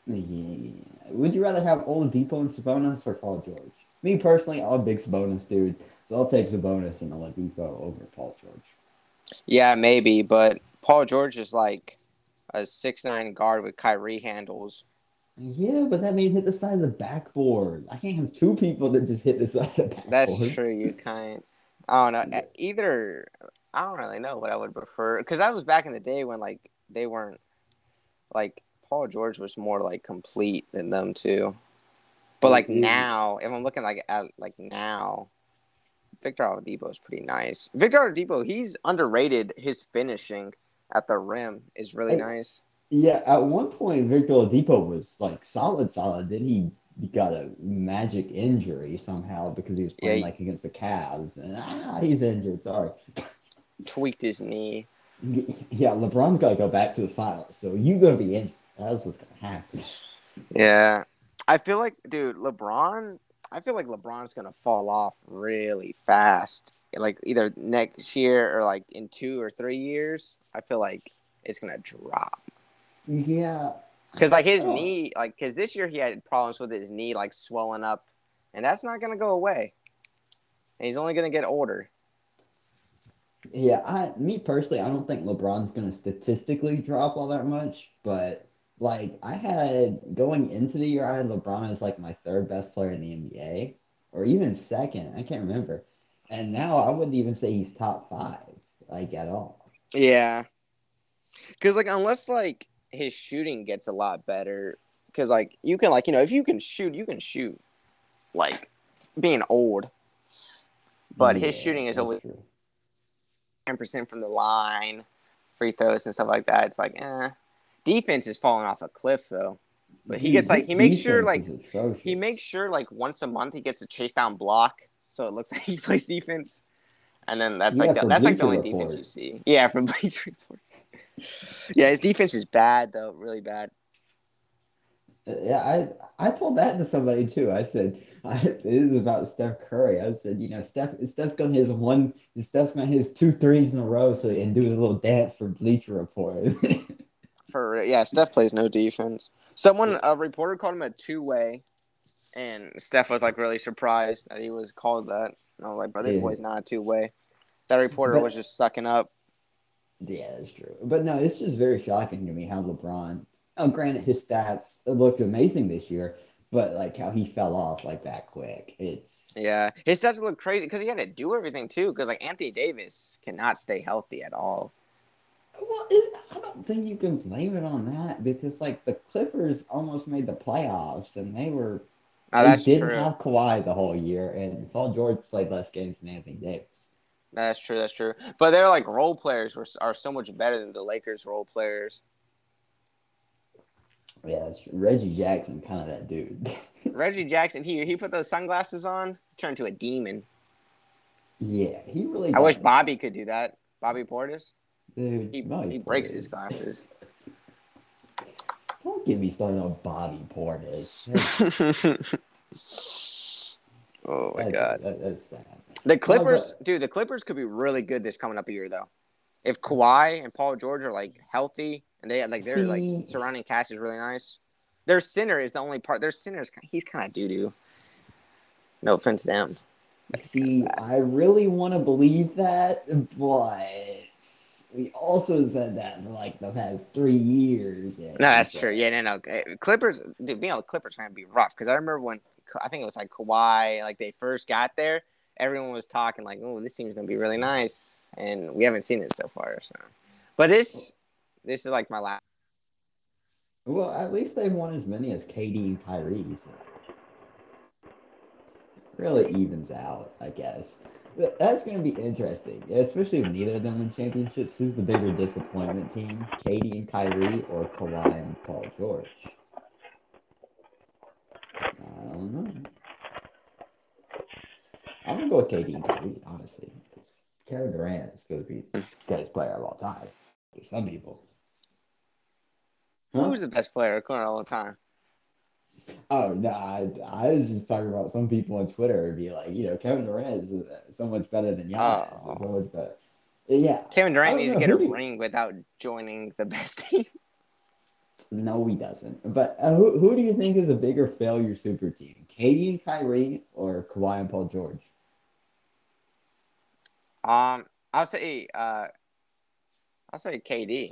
Speaker 1: yeah. would you rather have Oladipo and Sabonis or Paul George? Me personally, I'm a big Sabonis dude, so I'll take Sabonis and Oladipo over Paul George.
Speaker 2: Yeah, maybe, but Paul George is like a six nine guard with Kyrie handles.
Speaker 1: Yeah, but that means hit the side of the backboard. I can't have two people that just hit the side of the backboard.
Speaker 2: That's true. You can't. I don't know. Either I don't really know what I would prefer because that was back in the day when like they weren't like Paul George was more like complete than them too. But like
Speaker 1: Mhm.
Speaker 2: now, if I'm looking like at like now, Victor Oladipo is pretty nice. Victor Oladipo, he's underrated. His finishing at the rim is really
Speaker 1: Hey,
Speaker 2: nice.
Speaker 1: Yeah, at one point Victor Oladipo was like solid, solid. Then he got a magic injury somehow because he was playing
Speaker 2: Yeah,
Speaker 1: like against the Cavs, and ah, he's injured. Sorry.
Speaker 2: Tweaked his knee.
Speaker 1: Yeah, LeBron's got to go back to the finals, so you're gonna be injured. That's what's gonna happen.
Speaker 2: Yeah. I feel like, dude, LeBron, I feel like LeBron's going to fall off really fast. Like either next year or like in two or three years. I feel like it's going to drop.
Speaker 1: Yeah,
Speaker 2: Because like his
Speaker 1: Oh.
Speaker 2: knee, like, because this year he had problems with his knee, like swelling up. And that's not going to go away. And he's only going to get older.
Speaker 1: yeah. I, me personally, I don't think LeBron's gonna statistically drop all that much, but like I had going into the year, I had LeBron as like my third best player in the NBA, or even second. I can't remember. And now I wouldn't even say he's top five, like at all.
Speaker 2: Yeah. Because, like, unless, like, his shooting gets a lot better, because, like, you can, like, you know, if you can shoot, you can shoot, like, being old. But his shooting is always
Speaker 1: true.
Speaker 2: 10% from the line, free throws and stuff like that. It's like, eh. Defense is falling off a cliff, though. But he
Speaker 1: Dude,
Speaker 2: gets, like, he makes sure, like, he makes sure, like, once a month he gets a chase down block, so it looks like he plays defense. And then that's
Speaker 1: Yeah,
Speaker 2: like the, that's like the only
Speaker 1: Bleacher
Speaker 2: defense
Speaker 1: Report.
Speaker 2: you see. Yeah, from Bleacher Report. Yeah, his defense is bad though, really bad.
Speaker 1: Yeah, I I told that to somebody too. I said I, it is about Steph Curry. I said, you know, Steph Steph's gonna his one Steph's gonna his two threes in a row so and do his little dance for Bleacher Report.
Speaker 2: For yeah, Steph plays no defense. Someone a reporter called him a two way, and Steph was like really surprised that he was called that. And I was like, bro, this
Speaker 1: Yeah.
Speaker 2: boy's not a two way. That reporter
Speaker 1: But-
Speaker 2: was just sucking up.
Speaker 1: Yeah, that's true. But no, it's just very shocking to me how LeBron. Oh, granted, his stats looked amazing this year, but like how he fell off like that quick. It's
Speaker 2: Yeah, his stats look crazy because he had to do everything too. Because like Anthony Davis cannot stay healthy at all.
Speaker 1: Well, it, I don't think you can blame it on that because like the Clippers almost made the playoffs and they were
Speaker 2: Oh,
Speaker 1: they
Speaker 2: that's
Speaker 1: didn't
Speaker 2: true.
Speaker 1: have Kawhi the whole year and Paul George played less games than Anthony Davis.
Speaker 2: That's true. That's true. But they're like role players were, are so much better than the Lakers role players.
Speaker 1: Yeah, that's true. Reggie Jackson, kind of that dude.
Speaker 2: Reggie Jackson, he he put those sunglasses on, turned to a demon.
Speaker 1: Yeah, he really.
Speaker 2: I wish
Speaker 1: does.
Speaker 2: Bobby could do that. Bobby Portis.
Speaker 1: Dude,
Speaker 2: He,
Speaker 1: Bobby
Speaker 2: he breaks his glasses.
Speaker 1: Don't get me started on Bobby Portis.
Speaker 2: oh my
Speaker 1: That-
Speaker 2: god.
Speaker 1: that- that's sad.
Speaker 2: The Clippers,
Speaker 1: but-
Speaker 2: dude, the Clippers could be really good this coming up year though. If Kawhi and Paul George are like healthy and they like their
Speaker 1: See-
Speaker 2: like surrounding cast is really nice. Their center is the only part. Their center is he's kind of doo doo. No offense to them.
Speaker 1: See, I really want to believe that, but we also said that for like the past three years.
Speaker 2: No, that's true. Yeah, no, no. Uh, Clippers, dude, being on the Clippers fan would be rough because I remember when I think it was like Kawhi, like they first got there, everyone was talking like, "Oh, this team's gonna be really nice," and we haven't seen it so far. So, but this, this is like my last.
Speaker 1: Well, at least they've won as many as KD and Kyrie. So really evens out, I guess. But that's going to be interesting, especially if neither of them win championships. Who's the bigger disappointment team, KD and Kyrie, or Kawhi and Paul George? I don't know. I'm gonna go with KD and Kyrie, honestly. Kevin Durant is going to be the greatest player of all time. For some people. Huh?
Speaker 2: Who's the best player according all the time?
Speaker 1: Oh no, I, I was just talking about some people on Twitter would be like, you know, Kevin Durant is uh, so much better than Giannis.
Speaker 2: Oh.
Speaker 1: So much better. Yeah,
Speaker 2: Kevin Durant needs to get a
Speaker 1: do
Speaker 2: ring without joining the best team.
Speaker 1: no, he doesn't. But uh, who who do you think is a bigger failure super team, KD and Kyrie or Kawhi and Paul George?
Speaker 2: Um, I'll say, uh, I'll say KD,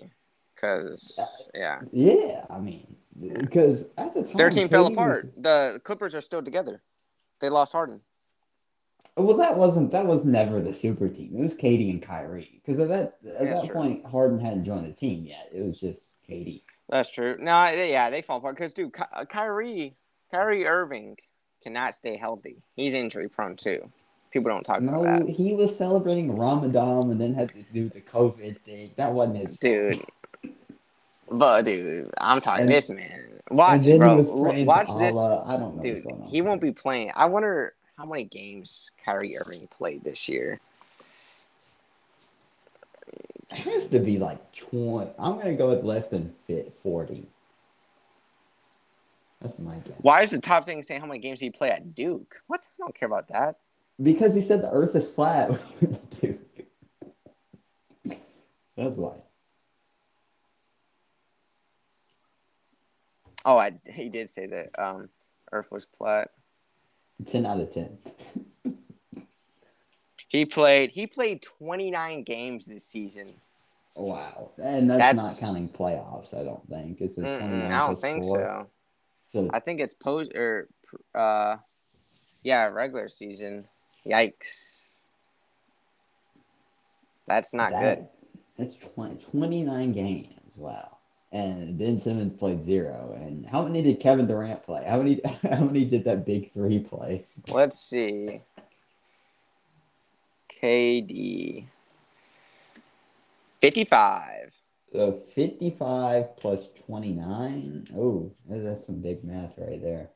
Speaker 2: because yeah,
Speaker 1: Yeah, I mean, because at the time
Speaker 2: their team fell apart.
Speaker 1: was-
Speaker 2: The Clippers are still together. They lost Harden.
Speaker 1: well, that wasn't that was never the super team. It was KD and Kyrie. Because at that at
Speaker 2: That's
Speaker 1: that
Speaker 2: true.
Speaker 1: point, Harden hadn't joined the team yet. It was just KD.
Speaker 2: That's true. No, yeah, they fall apart because dude, Ky- Kyrie, Kyrie Irving cannot stay healthy. He's injury prone too. People don't talk
Speaker 1: No,
Speaker 2: about that,
Speaker 1: he was celebrating Ramadan and then had to do the COVID thing. That wasn't his
Speaker 2: dude. But dude, I'm talking
Speaker 1: And-
Speaker 2: this man. Watch, bro.
Speaker 1: he was
Speaker 2: w-
Speaker 1: praying
Speaker 2: Watch this,
Speaker 1: I don't know
Speaker 2: dude.
Speaker 1: what's going on.
Speaker 2: He won't be playing. I wonder how many games Kyrie Irving played this year.
Speaker 1: It has to be like 20. I'm going to go with less than fit 40. That's my guess.
Speaker 2: Why is the top thing saying how many games he play at Duke? What? I don't care about that.
Speaker 1: Because he said the earth is flat. That's why.
Speaker 2: Oh, I, he did say that um, Earth was flat.
Speaker 1: 10 out of 10.
Speaker 2: He played. He played 29 games this season.
Speaker 1: Wow. And that's,
Speaker 2: That's-
Speaker 1: not counting playoffs, I don't think. It's a
Speaker 2: Mm-mm,
Speaker 1: 29
Speaker 2: I don't think so.
Speaker 1: So
Speaker 2: I think it's post or uh, yeah, regular season. Yikes. That's not
Speaker 1: that-
Speaker 2: good.
Speaker 1: That's 20, 29 games. Wow. And Ben Simmons played zero. And how many did Kevin Durant play? How many how many did that big three play?
Speaker 2: Let's see. KD. 55.
Speaker 1: So 55 plus 29. Oh, that's some big math right there.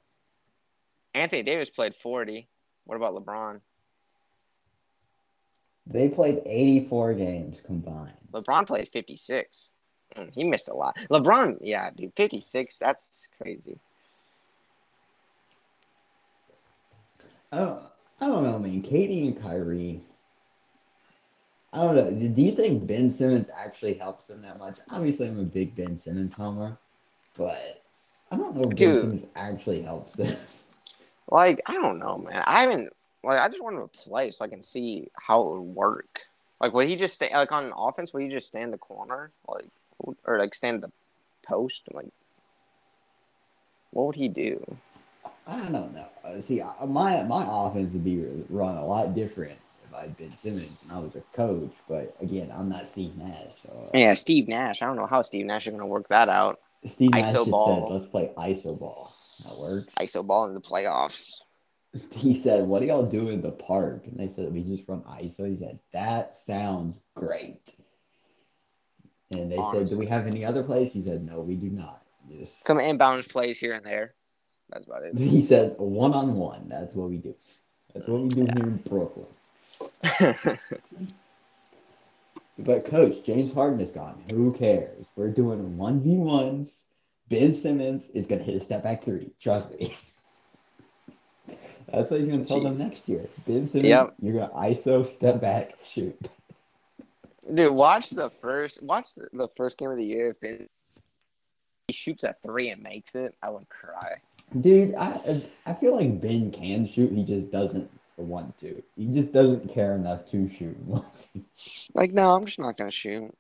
Speaker 2: Anthony Davis played 40. What about LeBron?
Speaker 1: They played 84 games combined.
Speaker 2: LeBron played 56. Mm, he missed a lot. LeBron, yeah, dude, 56. That's crazy.
Speaker 1: Oh, I don't know, man. KD and Kyrie. I don't know. Do you think Ben Simmons actually helps them that much? Obviously, I'm a big Ben Simmons homer, but I don't know if Ben Simmons actually helps this.
Speaker 2: Like, I don't know, man. I haven't, like, I just want him to play so I can see how it would work. Like, would he just stay, like, on offense, would he just stand the corner? Like, or, like, stand the post? Like, what would he do?
Speaker 1: I don't know. Uh, See, my my offense would be run a lot different if I'd been Simmons and I was a coach. But again, I'm not Steve Nash. So uh,
Speaker 2: Yeah, Steve Nash. I don't know how Steve Nash is going to work that out.
Speaker 1: Steve Nash
Speaker 2: ISO
Speaker 1: just
Speaker 2: ball.
Speaker 1: said, "Let's play iso ball." That works.
Speaker 2: ISO ball in the playoffs.
Speaker 1: He said, "What do y'all do in the park?" And they said, "We just run ISO." He said, "That sounds great." And they said, "Do we have any other plays?" He said, "No, we do not." Just
Speaker 2: Some inbound plays here and there. That's about it.
Speaker 1: he said, "One on one. That's what we do. That's what we do
Speaker 2: Yeah.
Speaker 1: here in Brooklyn." But coach, James Harden is gone. Who cares? We're doing one v ones. Ben Simmons is gonna hit a step back three. Trust me. That's what he's gonna tell
Speaker 2: Jeez.
Speaker 1: them next year. Ben Simmons,
Speaker 2: Yep.
Speaker 1: you're gonna ISO step back shoot.
Speaker 2: Dude, watch the first watch the, first game of the year. If Ben he shoots a three and makes it, I would cry.
Speaker 1: Dude, I I feel like Ben can shoot. He just doesn't want to. He just doesn't care enough to shoot.
Speaker 2: Like, no, I'm just not gonna shoot.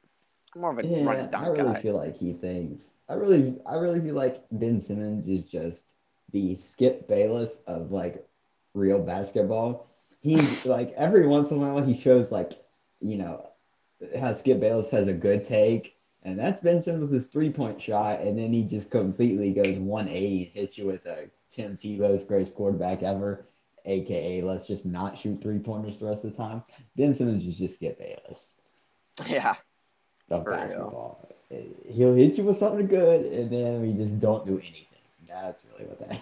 Speaker 2: I'm more of a run
Speaker 1: Yeah,
Speaker 2: and
Speaker 1: I really
Speaker 2: guy.
Speaker 1: feel like he thinks. I really, I really feel like Ben Simmons is just the Skip Bayless of like real basketball. He's like every once in a while he shows like, you know, how Skip Bayless has a good take, and that's Ben Simmons' three point shot, and then he just completely goes 180 and hits you with a Tim Tebow's greatest quarterback ever, aka let's just not shoot three pointers the rest of the time. Ben Simmons is just Skip Bayless
Speaker 2: Yeah.
Speaker 1: of
Speaker 2: For real.
Speaker 1: basketball. He'll hit you with something good, and then we just don't do anything. That's really what that.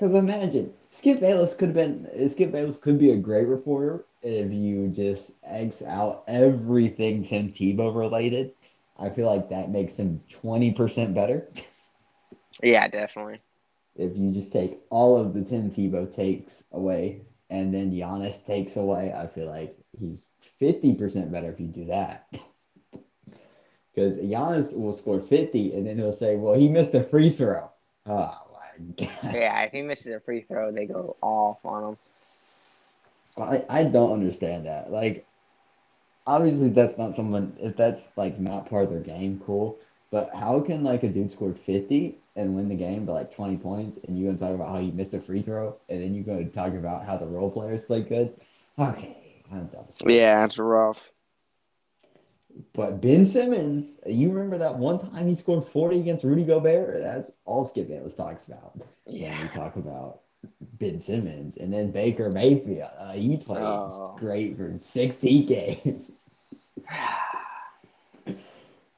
Speaker 1: Because imagine Skip Bayless could have been Skip Bayless could be a great reporter if you just X out everything Tim Tebow related. I feel like that makes him twenty percent better.
Speaker 2: Yeah, definitely.
Speaker 1: If you just take all of the Tim Tebow takes away, and then Giannis takes away, I feel like he's fifty percent better if you do that. Because Giannis will score fifty, and then he'll say, "Well, he missed a free throw." Oh!
Speaker 2: Yeah, if he misses a free throw, they go off on him.
Speaker 1: I I don't understand that. Like, obviously, that's not someone. If that's like not part of their game, cool. But how can like a dude score fifty and win the game by like twenty points, and you gonna talk about how he missed a free throw, and then you go to talk about how the role players played good? Okay, I'm done.
Speaker 2: Yeah, it's rough.
Speaker 1: But Ben Simmons, you remember that one time he scored 40 against Rudy Gobert? That's all Skip Bayless talks about. When
Speaker 2: Yeah.
Speaker 1: we talk about Ben Simmons. And then Baker Mayfield. Uh, he played
Speaker 2: Oh.
Speaker 1: great for 60 games.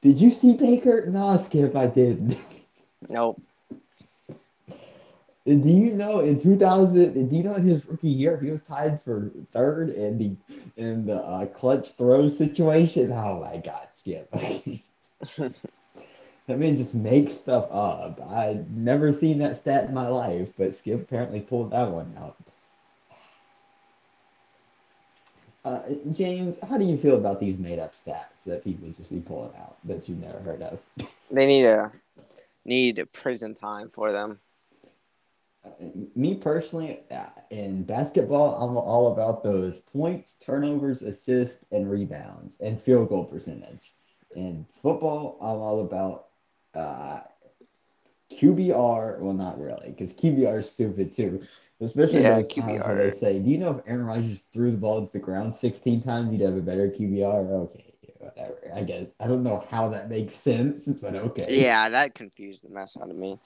Speaker 1: Did you see Baker? Nah, Skip, I didn't.
Speaker 2: Nope.
Speaker 1: Do you know in 2000? Do you know his rookie year he was tied for third in the in the uh, clutch throw situation? Oh my God, Skip! that man just makes stuff up. I'd never seen that stat in my life, but Skip apparently pulled that one out. Uh, James, how do you feel about these made-up stats that people just be pulling out that you've never heard of?
Speaker 2: They need a need prison time for them.
Speaker 1: Me personally, uh, in basketball, I'm all about those points, turnovers, assists, and rebounds, and field goal percentage. In football, I'm all about uh, QBR. Well, not really, because QBR is stupid too. Especially
Speaker 2: Yeah,
Speaker 1: those times where they say, "Do you know if Aaron Rodgers threw the ball to the ground 16 times, he'd have a better QBR?" Okay, whatever. I guess I don't know how that makes sense, but okay.
Speaker 2: Yeah, that confused the mess out of me.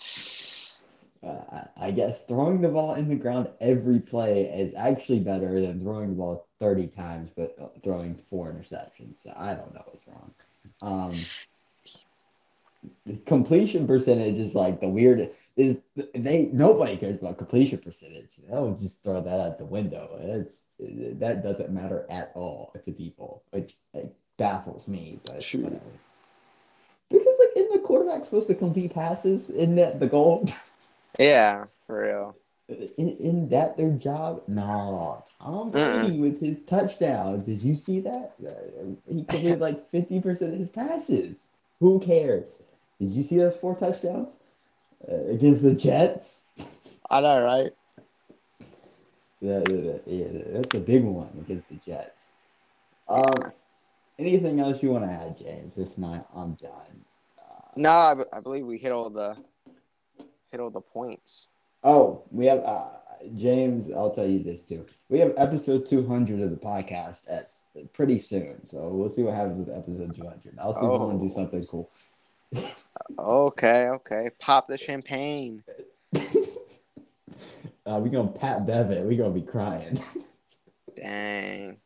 Speaker 1: Uh, I guess throwing the ball in the ground every play is actually better than throwing the ball 30 times but uh, throwing four interceptions. So I don't know what's wrong. Um, completion percentage is like the weird is they nobody cares about completion percentage. They'll just throw that out the window. It's that doesn't matter at all to people, which like, baffles me. But
Speaker 2: True.
Speaker 1: whatever. Because like, isn't the quarterback supposed to complete passes? Isn't that the goal?
Speaker 2: Yeah, for real.
Speaker 1: In, in that their job? No, Tom Brady with his touchdowns. Did you see that? Uh, he completed like fifty percent of his passes. Who cares? Did you see those four touchdowns uh, against the Jets?
Speaker 2: I know, right?
Speaker 1: Yeah, yeah, yeah, that's a big one against the Jets. Um, anything else you want to add, James? If not, I'm done. Uh,
Speaker 2: No, I, b- I believe we hit all the hit all the points.
Speaker 1: Oh, we have uh, James. I'll tell you this too. We have episode 200 of the podcast at pretty soon, so we'll see what happens with episode 200. I'll see if I want to do
Speaker 2: Oh.
Speaker 1: something cool.
Speaker 2: Okay, okay. Pop the champagne.
Speaker 1: Uh, we gonna pat Bevitt. We gonna be crying.
Speaker 2: Dang.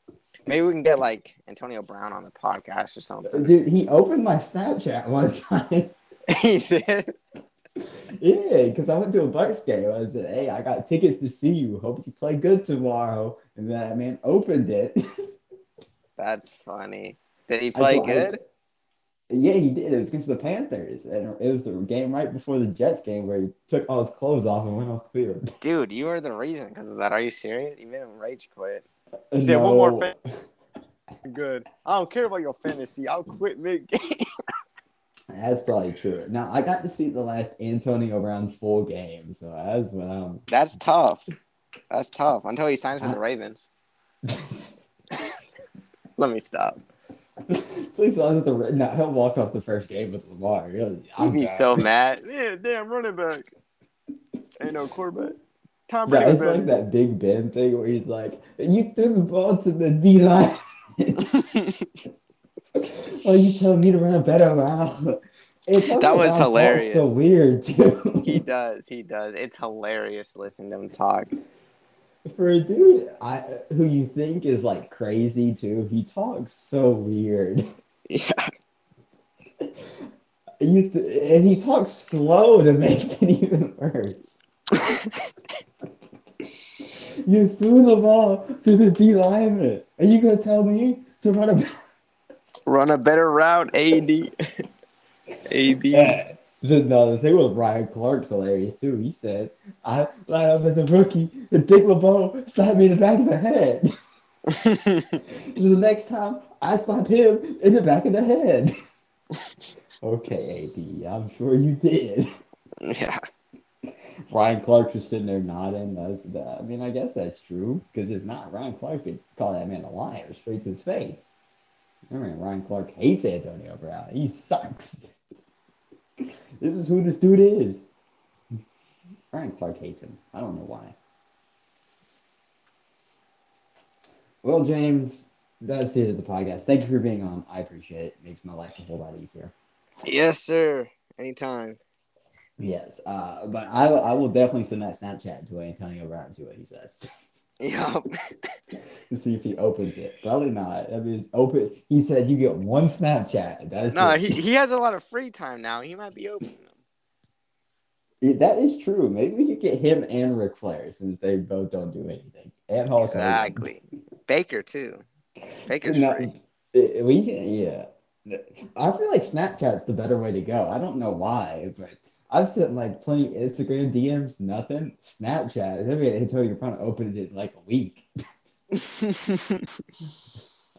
Speaker 2: Maybe we can get like Antonio Brown on the podcast or something.
Speaker 1: Dude, he opened my Snapchat one time.
Speaker 2: he did.
Speaker 1: Yeah, because I went to a Bucs game. I said, "Hey, I got tickets to see you. Hope you play good tomorrow." And then that man opened it.
Speaker 2: That's funny. Did he play
Speaker 1: I-
Speaker 2: good?
Speaker 1: yeah, he did. It was against the Panthers, and it was the game right before the Jets game where he took all his clothes off and went off the field.
Speaker 2: Dude, you are the reason because of that. Are you serious? You made him rage quit. Uh, he said, "One more
Speaker 1: No.
Speaker 2: Good. I don't care about your fantasy. I'll quit mid game.
Speaker 1: That's probably true. Now I got to see the last Antonio Brown full game, so that's what I'm.
Speaker 2: That's tough. That's tough until he signs with the Ravens. Let me stop.
Speaker 1: Please don't let the no, he'll walk off the first game with Lamar.
Speaker 2: He'd
Speaker 1: I'm
Speaker 2: be so mad. Yeah, damn running back. Ain't no quarterback. Tom Brady.
Speaker 1: it's like that Big Ben thing where he's like, "You threw the ball to the D line." oh, you telling me to run a better route?
Speaker 2: That was hilarious.
Speaker 1: So weird
Speaker 2: he does. He does. It's hilarious listening to him talk.
Speaker 1: For a dude I, who you think is like crazy too, he talks so weird.
Speaker 2: Yeah.
Speaker 1: You th- and he talks slow to make it even worse. You threw the ball to the D lineman. Are you gonna tell me to run a?
Speaker 2: Run a better route, AD. AD.
Speaker 1: Yeah. Uh, the, no, the thing with Ryan Clark's hilarious too. He said, "I line up as a rookie, and Dick LeBeau slapped me in the back of the head. the next time, I slap him in the back of the head." okay, AD, I'm sure you did.
Speaker 2: yeah.
Speaker 1: Ryan Clark just sitting there nodding. That's that. I mean, I guess that's true. Because if not, Ryan Clark could call that man a liar straight to his face. I mean, Ryan Clark hates Antonio Brown. He sucks. this is who this dude is. Ryan Clark hates him. I don't know why. Well, James, that's the end of the podcast. Thank you for being on. I appreciate it. Makes my life a whole lot easier.
Speaker 2: Yes, sir. Anytime.
Speaker 1: Yes, uh, but I, I will definitely send that Snapchat to Antonio Brown and see what he says.
Speaker 2: Yup.
Speaker 1: to see if he opens it. Probably not. I mean, open. He said you get one Snapchat. That is
Speaker 2: no,
Speaker 1: it.
Speaker 2: he, he has a lot of free time now. He might be opening them.
Speaker 1: Yeah, that is true. Maybe we could get him and Ric Flair since they both don't do anything. And Hulk.
Speaker 2: Exactly. Baker too. Baker's
Speaker 1: No,
Speaker 2: free.
Speaker 1: we can, yeah. I feel like Snapchat's the better way to go. I don't know why, but I've sent like plenty Instagram DMs, nothing. Snapchat, I mean, until you're trying to it in like a week.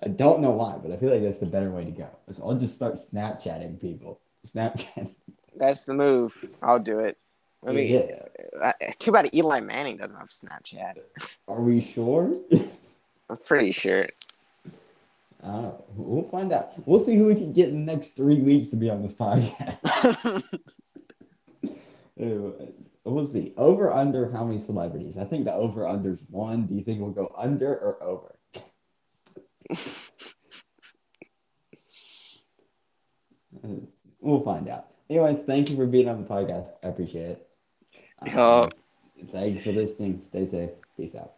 Speaker 1: I don't know why, but I feel like that's the better way to go. So I'll just start Snapchatting people. Snapchat.
Speaker 2: That's the move. I'll do it. I mean,
Speaker 1: yeah.
Speaker 2: uh, too bad Eli Manning doesn't have Snapchat.
Speaker 1: Are we sure?
Speaker 2: I'm pretty sure.
Speaker 1: Uh, we'll find out. We'll see who we can get in the next three weeks to be on this podcast. Uh, we'll see. Over under how many celebrities? I think the over under is one. Do you think we'll go under or over? Uh, we'll find out. Anyways, thank you for being on the podcast. I appreciate it. Um,
Speaker 2: Yup.
Speaker 1: Thank you for listening. Stay safe. Peace out.